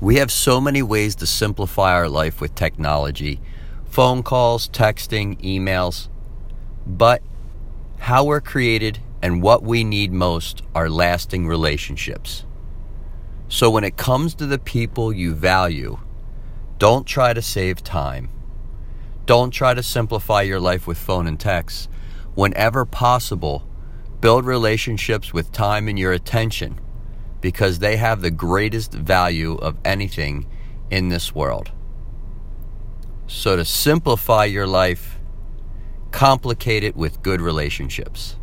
We have so many ways to simplify our life with technology phone calls, texting, emails. But how we're created and what we need most are lasting relationships. So when it comes to the people you value, don't try to save time. Don't try to simplify your life with phone and text. Whenever possible, build relationships with time and your attention because they have the greatest value of anything in this world. So, to simplify your life, complicate it with good relationships.